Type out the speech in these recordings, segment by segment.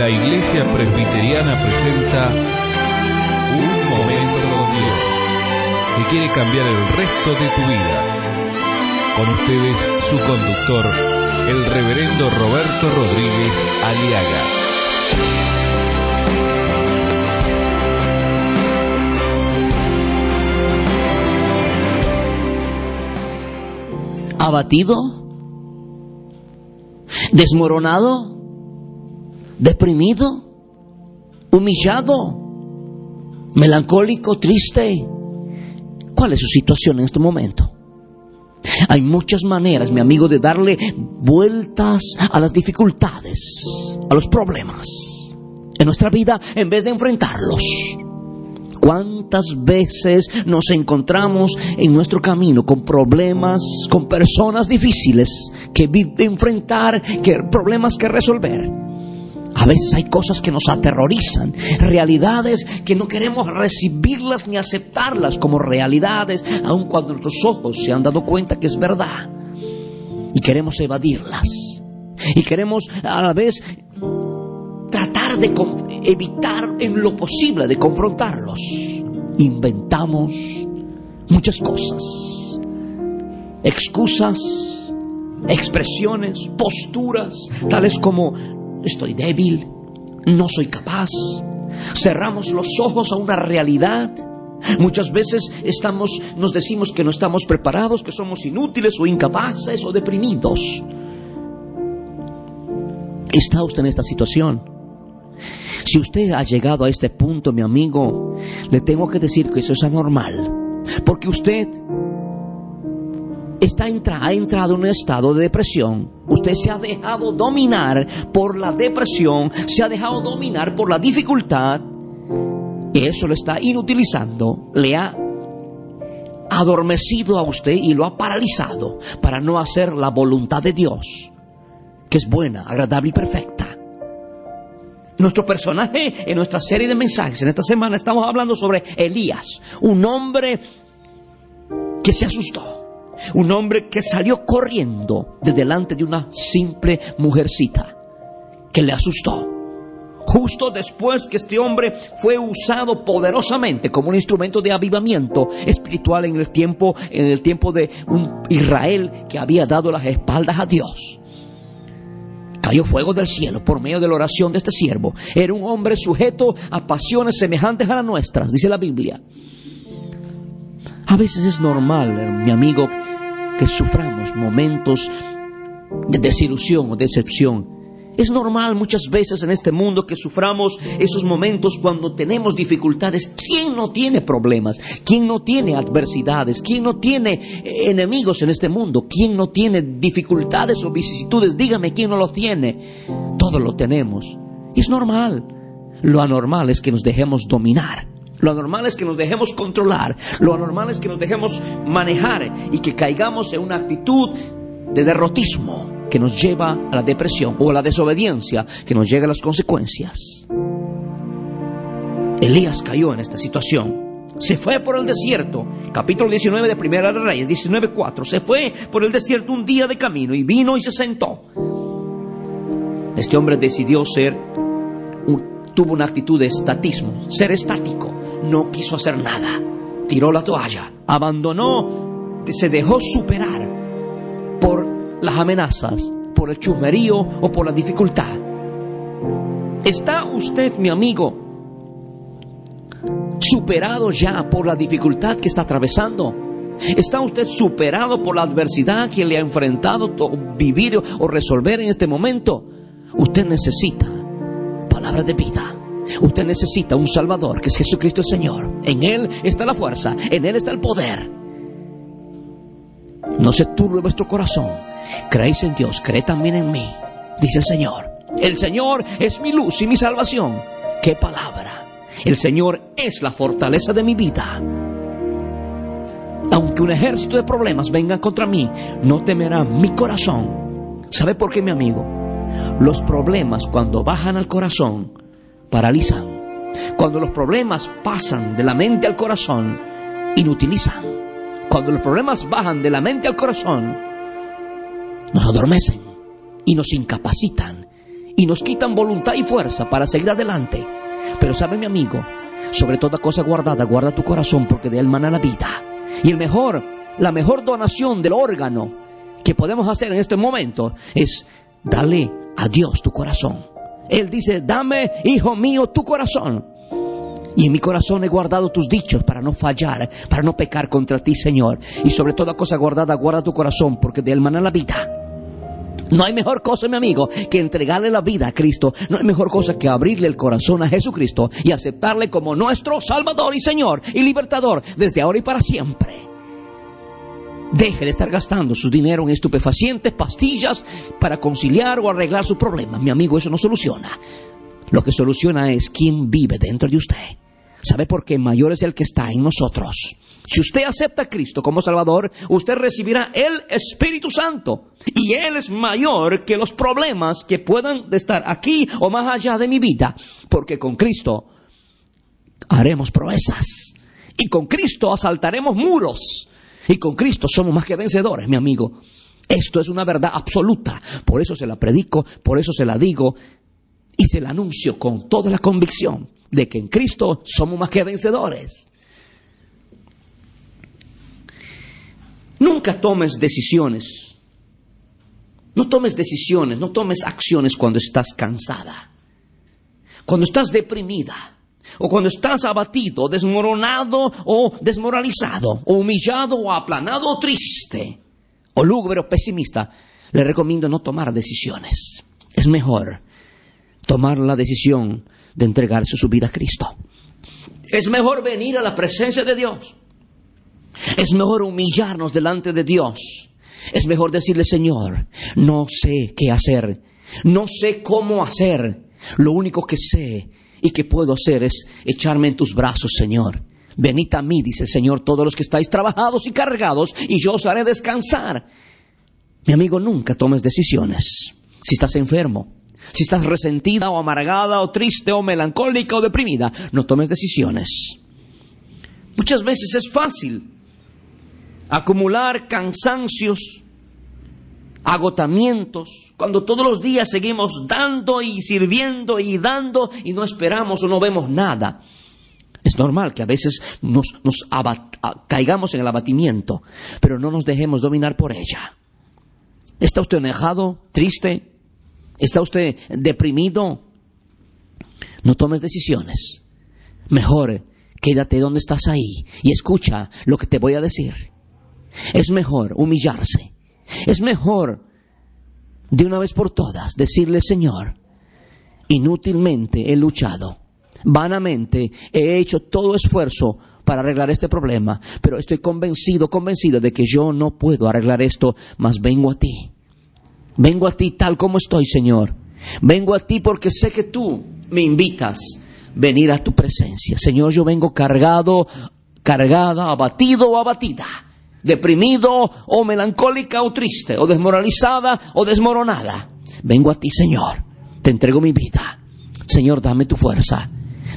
La Iglesia Presbiteriana presenta Un Momento con Dios, que quiere cambiar el resto de tu vida. Con ustedes, su conductor, el reverendo Roberto Rodríguez Aliaga. Abatido, desmoronado, deprimido, humillado, melancólico, triste. ¿Cuál es su situación en este momento? Hay muchas maneras, mi amigo, de darle vueltas a las dificultades, a los problemas en nuestra vida en vez de enfrentarlos. ¿Cuántas veces nos encontramos en nuestro camino con problemas, con personas difíciles que enfrentar, que problemas que resolver? A veces hay cosas que nos aterrorizan, realidades que no queremos recibirlas ni aceptarlas como realidades, aun cuando nuestros ojos se han dado cuenta que es verdad. Y queremos evadirlas. Y queremos a la vez tratar de evitar en lo posible de confrontarlos. Inventamos muchas cosas, excusas, expresiones, posturas, tales como estoy débil, no soy capaz. Cerramos los ojos a una realidad. Muchas veces estamos, nos decimos que no estamos preparados, que somos inútiles o incapaces o deprimidos. ¿Está usted en esta situación? Si usted ha llegado a este punto, mi amigo, le tengo que decir que eso es anormal. Porque usted está ha entrado en un estado de depresión. Usted se ha dejado dominar por la depresión, se ha dejado dominar por la dificultad. Y eso lo está inutilizando, le ha adormecido a usted y lo ha paralizado para no hacer la voluntad de Dios, que es buena, agradable y perfecta. Nuestro personaje en nuestra serie de mensajes en esta semana estamos hablando sobre Elías, un hombre que se asustó un hombre que salió corriendo de delante de una simple mujercita que le asustó. Justo después que este hombre fue usado poderosamente como un instrumento de avivamiento espiritual en el tiempo, en el tiempo de un Israel que había dado las espaldas a Dios. Cayó fuego del cielo por medio de la oración de este siervo. Era un hombre sujeto a pasiones semejantes a las nuestras, dice la Biblia. A veces es normal, mi amigo, que suframos momentos de desilusión o decepción. Es normal muchas veces en este mundo que suframos esos momentos cuando tenemos dificultades. ¿Quién no tiene problemas? ¿Quién no tiene adversidades? ¿Quién no tiene eh, enemigos en este mundo? ¿Quién no tiene dificultades o vicisitudes? Dígame quién no los tiene. Todos lo tenemos. es normal. Lo anormal es que nos dejemos dominar lo anormal es que nos dejemos controlar. Lo anormal es que nos dejemos manejar y que caigamos en una actitud de derrotismo que nos lleva a la depresión o a la desobediencia que nos llega a las consecuencias. Elías cayó en esta situación. Se fue por el desierto. Capítulo 19 de Primera de Reyes, 19.4. Se fue por el desierto un día de camino y vino y se sentó. Este hombre decidió ser, tuvo una actitud de estatismo, ser estático no quiso hacer nada. Tiró la toalla, abandonó, se dejó superar por las amenazas, por el chusmerío o por la dificultad. ¿Está usted, mi amigo, superado ya por la dificultad que está atravesando? ¿Está usted superado por la adversidad que le ha enfrentado vivir o resolver en este momento? Usted necesita palabras de vida. Usted necesita un Salvador, que es Jesucristo el Señor. En Él está la fuerza, en Él está el poder. No se turbe vuestro corazón. Creéis en Dios, cree también en mí, dice el Señor. El Señor es mi luz y mi salvación. ¡Qué palabra! El Señor es la fortaleza de mi vida. Aunque un ejército de problemas venga contra mí, no temerá mi corazón. ¿Sabe por qué, mi amigo? Los problemas cuando bajan al corazón paralizan. Cuando los problemas pasan de la mente al corazón, inutilizan. Cuando los problemas bajan de la mente al corazón, nos adormecen y nos incapacitan y nos quitan voluntad y fuerza para seguir adelante. Pero sabe mi amigo, sobre toda cosa guardada, guarda tu corazón porque de él mana la vida. Y el mejor, la mejor donación del órgano que podemos hacer en este momento es darle a Dios tu corazón. Él dice, dame, hijo mío, tu corazón. Y en mi corazón he guardado tus dichos para no fallar, para no pecar contra ti, Señor. Y sobre toda cosa guardada, guarda tu corazón, porque de él mana la vida. No hay mejor cosa, mi amigo, que entregarle la vida a Cristo. No hay mejor cosa que abrirle el corazón a Jesucristo y aceptarle como nuestro Salvador y Señor y Libertador desde ahora y para siempre. Deje de estar gastando su dinero en estupefacientes, pastillas para conciliar o arreglar sus problemas. Mi amigo, eso no soluciona. Lo que soluciona es quién vive dentro de usted. ¿Sabe por qué? Mayor es el que está en nosotros. Si usted acepta a Cristo como Salvador, usted recibirá el Espíritu Santo. Y Él es mayor que los problemas que puedan estar aquí o más allá de mi vida. Porque con Cristo haremos proezas. Y con Cristo asaltaremos muros. Y con Cristo somos más que vencedores, mi amigo. Esto es una verdad absoluta. Por eso se la predico, por eso se la digo y se la anuncio con toda la convicción de que en Cristo somos más que vencedores. Nunca tomes decisiones. No tomes decisiones, no tomes acciones cuando estás cansada, cuando estás deprimida, o cuando estás abatido, desmoronado o desmoralizado, o humillado o aplanado o triste, o lúgubre o pesimista. Le recomiendo no tomar decisiones. Es mejor tomar la decisión de entregarse su vida a Cristo. Es mejor venir a la presencia de Dios. Es mejor humillarnos delante de Dios. Es mejor decirle, Señor, no sé qué hacer. No sé cómo hacer. Lo único que sé y que puedo hacer es echarme en tus brazos, Señor. Venid a mí, dice el Señor, todos los que estáis trabajados y cargados, y yo os haré descansar. Mi amigo, nunca tomes decisiones. Si estás enfermo, si estás resentida o amargada o triste o melancólica o deprimida, no tomes decisiones. Muchas veces es fácil acumular cansancios, agotamientos, cuando todos los días seguimos dando y sirviendo y dando y no esperamos o no vemos nada. Es normal que a veces nos, caigamos en el abatimiento, pero no nos dejemos dominar por ella. ¿Está usted enojado, triste, ¿Está usted deprimido? No tomes decisiones. Mejor quédate donde estás ahí y escucha lo que te voy a decir. Es mejor humillarse. Es mejor de una vez por todas decirle, Señor, inútilmente he luchado. Vanamente he hecho todo esfuerzo para arreglar este problema, pero estoy convencido, convencido de que yo no puedo arreglar esto, mas vengo a ti. Vengo a ti tal como estoy, Señor. Vengo a ti porque sé que tú me invitas a venir a tu presencia. Señor, yo vengo cargado, cargada, abatido o abatida, deprimido o melancólica o triste, o desmoralizada o desmoronada. Vengo a ti, Señor. Te entrego mi vida. Señor, dame tu fuerza.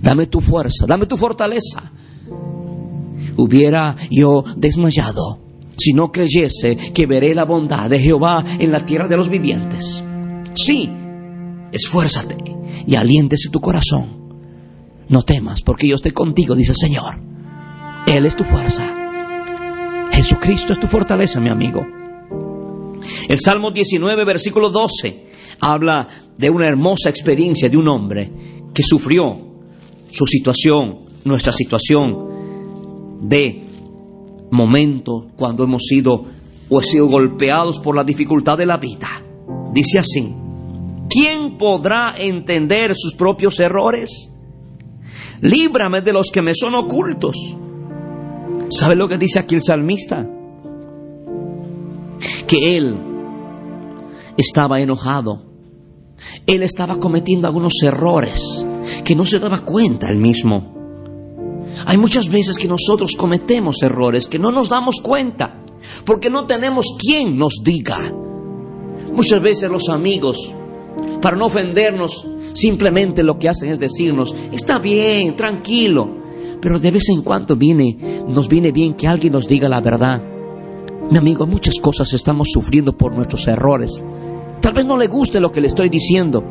Dame tu fuerza, dame tu fortaleza. Hubiera yo desmayado si no creyese que veré la bondad de Jehová en la tierra de los vivientes. Sí, esfuérzate y aliéntese tu corazón. No temas, porque yo estoy contigo, dice el Señor. Él es tu fuerza. Jesucristo es tu fortaleza, mi amigo. El Salmo 19, versículo 12, habla de una hermosa experiencia de un hombre que sufrió su situación, nuestra situación de momento cuando hemos sido o sido golpeados por la dificultad de la vida. Dice así, ¿quién podrá entender sus propios errores? Líbrame de los que me son ocultos. ¿Sabe lo que dice aquí el salmista? Que él estaba enojado. Él estaba cometiendo algunos errores que no se daba cuenta él mismo. Hay muchas veces que nosotros cometemos errores que no nos damos cuenta porque no tenemos quien nos diga. Muchas veces los amigos, para no ofendernos, simplemente lo que hacen es decirnos, está bien, tranquilo. Pero de vez en cuando viene, nos viene bien que alguien nos diga la verdad. Mi amigo, muchas cosas estamos sufriendo por nuestros errores. Tal vez no le guste lo que le estoy diciendo,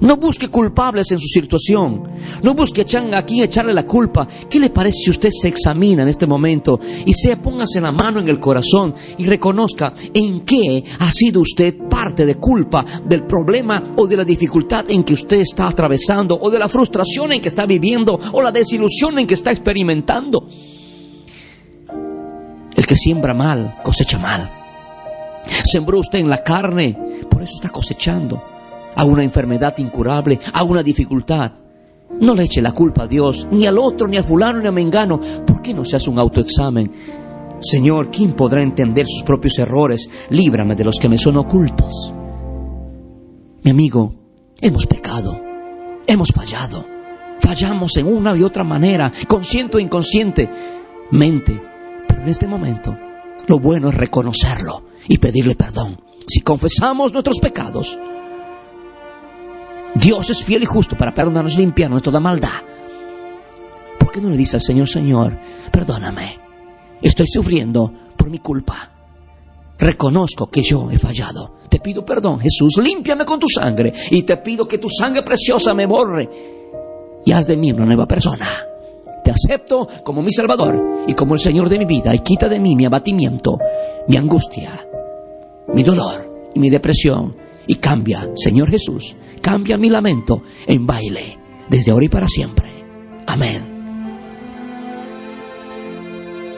no busque culpables en su situación. No busque a quién echarle la culpa. ¿Qué le parece si usted se examina en este momento y se póngase la mano en el corazón y reconozca en qué ha sido usted parte de culpa del problema o de la dificultad en que usted está atravesando o de la frustración en que está viviendo o la desilusión en que está experimentando? El que siembra mal cosecha mal. Sembró usted en la carne, por eso está cosechando a una enfermedad incurable, a una dificultad. No le eche la culpa a Dios, ni al otro, ni a fulano, ni a mengano. ¿Por qué no se hace un autoexamen? Señor, ¿quién podrá entender sus propios errores? Líbrame de los que me son ocultos. Mi amigo, hemos pecado, hemos fallado, fallamos en una y otra manera, consciente o inconsciente, mente. Pero en este momento, lo bueno es reconocerlo y pedirle perdón. Si confesamos nuestros pecados, Dios es fiel y justo para perdonarnos y limpiarnos de toda maldad. ¿Por qué no le dice al Señor, Señor, perdóname? Estoy sufriendo por mi culpa. Reconozco que yo he fallado. Te pido perdón, Jesús, límpiame con tu sangre y te pido que tu sangre preciosa me borre y haz de mí una nueva persona. Te acepto como mi Salvador y como el Señor de mi vida y quita de mí mi abatimiento, mi angustia, mi dolor y mi depresión y cambia, Señor Jesús, cambia mi lamento en baile, desde ahora y para siempre. Amén.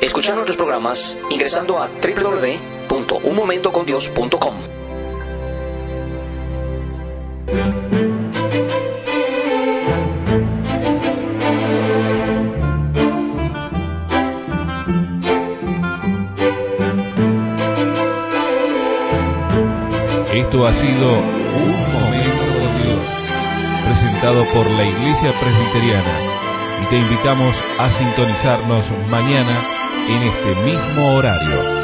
Escuchar nuestros programas ingresando a www.unmomentocondios.com. Esto ha sido Un Momento con Dios, presentado por la Iglesia Presbiteriana. Y te invitamos a sintonizarnos mañana en este mismo horario.